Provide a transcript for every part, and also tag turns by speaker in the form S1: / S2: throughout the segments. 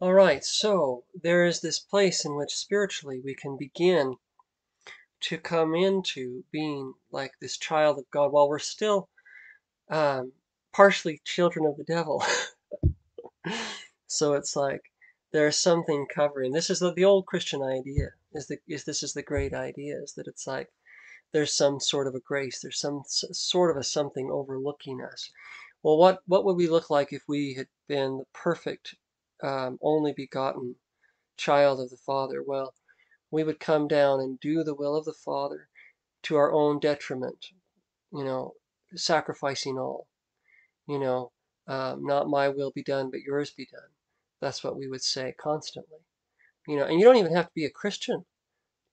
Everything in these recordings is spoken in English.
S1: All right, so there is this place in which spiritually we can begin to come into being like this child of God while we're still um, partially children of the devil. so it's like there's something covering. This is the, the old Christian idea. Is the is this is the great idea? Is that it's like there's some sort of a grace. There's some sort of a something overlooking us. Well, what what would we look like if we had been the perfect, um, only begotten child of the Father? Well, we would come down and do the will of the Father to our own detriment. You know, sacrificing all. You know, um, not my will be done, but yours be done. That's what we would say constantly. You know, and you don't even have to be a Christian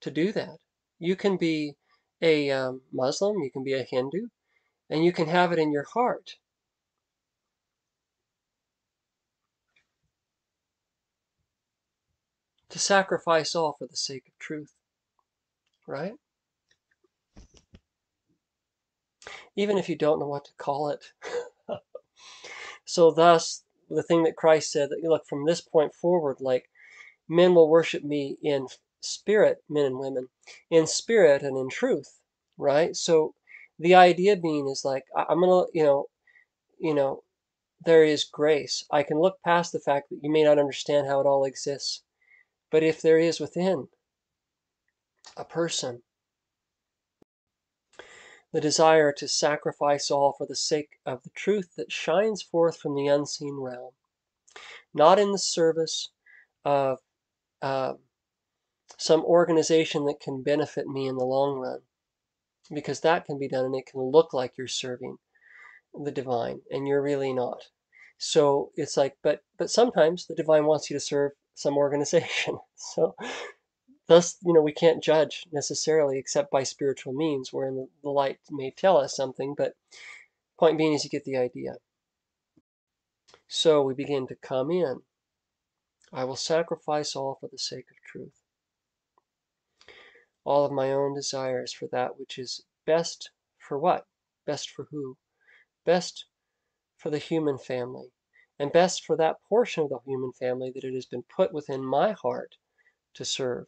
S1: to do that. You can be a um, Muslim, you can be a Hindu, and you can have it in your heart. To sacrifice all for the sake of truth, right? Even if you don't know what to call it. so, thus, the thing that Christ said that, you look, from this point forward, like, men will worship me in spirit, men and women, in spirit and in truth, right? So, the idea being is like, I'm gonna, you know, you know, there is grace. I can look past the fact that you may not understand how it all exists. But if there is within a person the desire to sacrifice all for the sake of the truth that shines forth from the unseen realm, not in the service of uh, some organization that can benefit me in the long run, because that can be done and it can look like you're serving the divine and you're really not. So it's like, but but sometimes the divine wants you to serve some organization. So thus, you know, we can't judge necessarily except by spiritual means, wherein the light may tell us something, but point being is you get the idea. So we begin to come in. I will sacrifice all for the sake of truth. All of my own desires for that which is best for what? Best for who? Best for the human family, and best for that portion of the human family that it has been put within my heart to serve.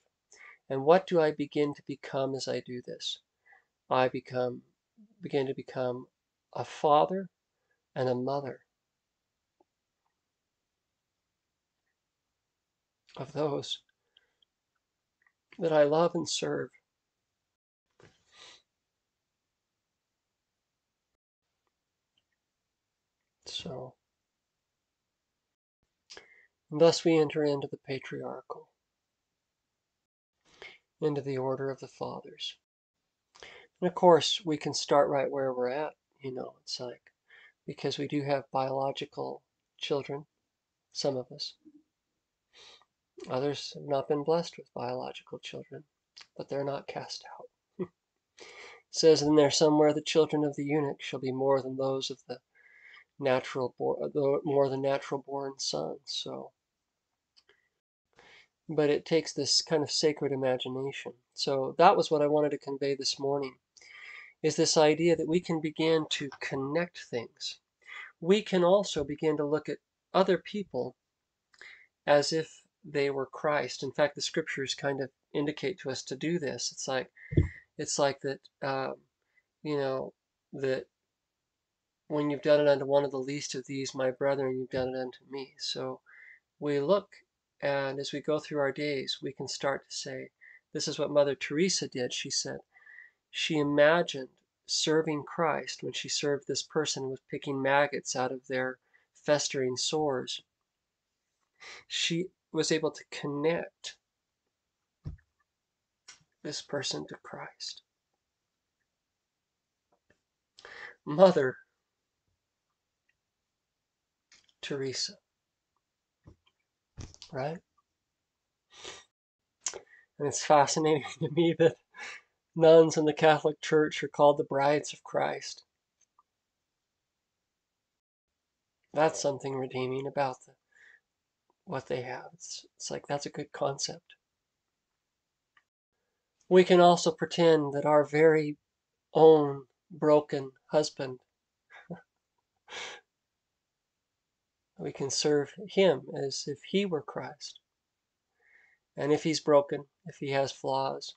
S1: And what do I begin to become as I do this? I become begin to become a father and a mother of those that I love and serve. So, thus we enter into the patriarchal, into the order of the fathers. And of course, we can start right where we're at. You know, it's like, because we do have biological children, some of us. Others have not been blessed with biological children, but they're not cast out. it says in there somewhere, the children of the eunuch shall be more than those of the natural born, more than natural born sons. So, but it takes this kind of sacred imagination. So that was what I wanted to convey this morning is this idea that we can begin to connect things. We can also begin to look at other people as if they were Christ. In fact, the scriptures kind of indicate to us to do this. It's like it's like that, um, you know, that when you've done it unto one of the least of these, my brethren, you've done it unto me. So we look, and as we go through our days, we can start to say, this is what Mother Teresa did. She said, she imagined serving Christ when she served this person with picking maggots out of their festering sores. She was able to connect this person to Christ. Mother Teresa, right? And it's fascinating to me that nuns in the Catholic Church are called the brides of Christ. That's something redeeming about the, what they have. It's, it's like that's a good concept. We can also pretend that our very own broken husband We can serve Him as if He were Christ. And if He's broken, if He has flaws,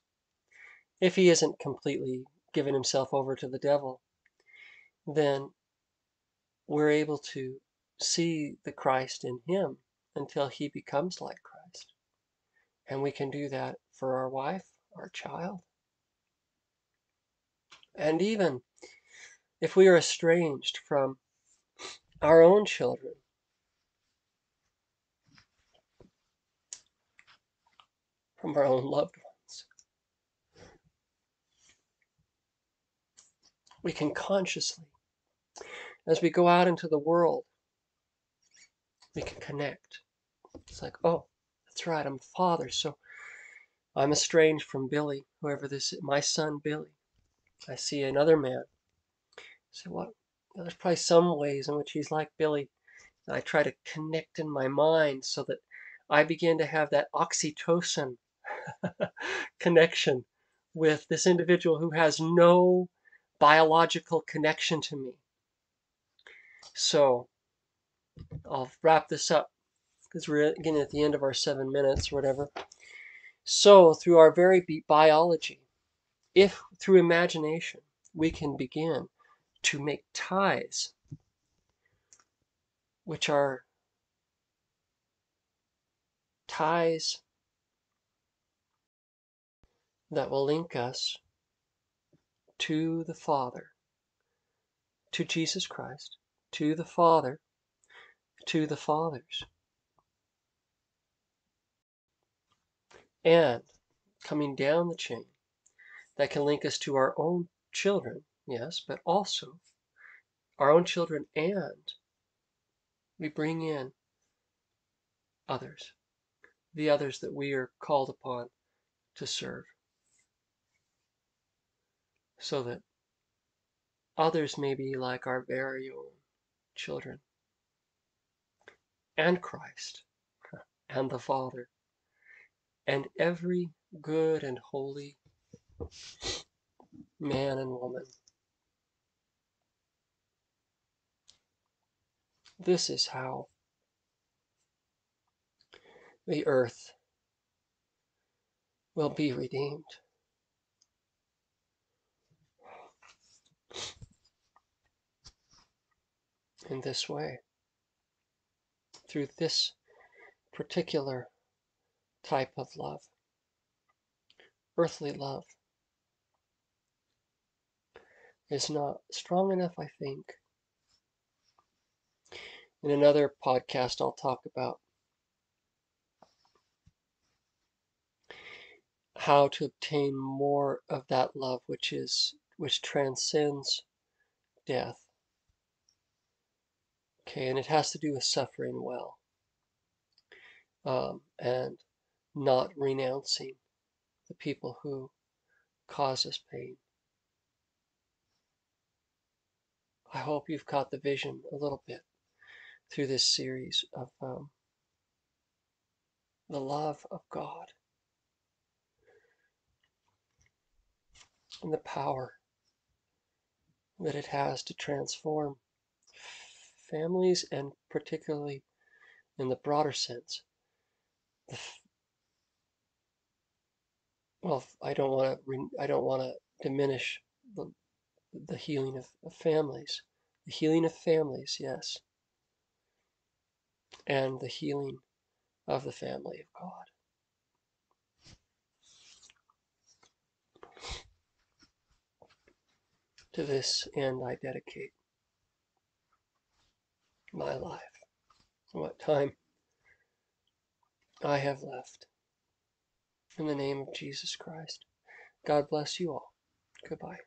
S1: if He isn't completely given Himself over to the devil, then we're able to see the Christ in Him until He becomes like Christ. And we can do that for our wife, our child. And even if we are estranged from our own children, from our own loved ones, we can consciously, as we go out into the world, we can connect. It's like, oh, that's right, I'm a father, so I'm estranged from Billy, whoever this is, my son Billy. I see another man. I say, what? Well, there's probably some ways in which he's like Billy. And I try to connect in my mind so that I begin to have that oxytocin connection with this individual who has no biological connection to me. So I'll wrap this up because we're getting at the end of our seven minutes or whatever. So, through our very biology, if through imagination we can begin to make ties which are ties that will link us to the Father, to Jesus Christ, to the Father, to the Fathers. And coming down the chain, that can link us to our own children, yes, but also our own children and we bring in others, the others that we are called upon to serve. So that others may be like our very own children and Christ and the Father and every good and holy man and woman. This is how the earth will be redeemed. In this way, through this particular type of love, earthly love is not strong enough, I think. In another podcast, I'll talk about how to obtain more of that love which is which transcends death. Okay, and it has to do with suffering well um, and not renouncing the people who cause us pain. I hope you've caught the vision a little bit through this series of um, the love of God and the power that it has to transform families and particularly in the broader sense the well I don't want to I don't want to diminish the the healing of, of families. The healing of families, yes. And the healing of the family of God. To this end, I dedicate my life, what time I have left. In the name of Jesus Christ, God bless you all. Goodbye.